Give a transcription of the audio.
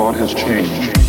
lot has changed.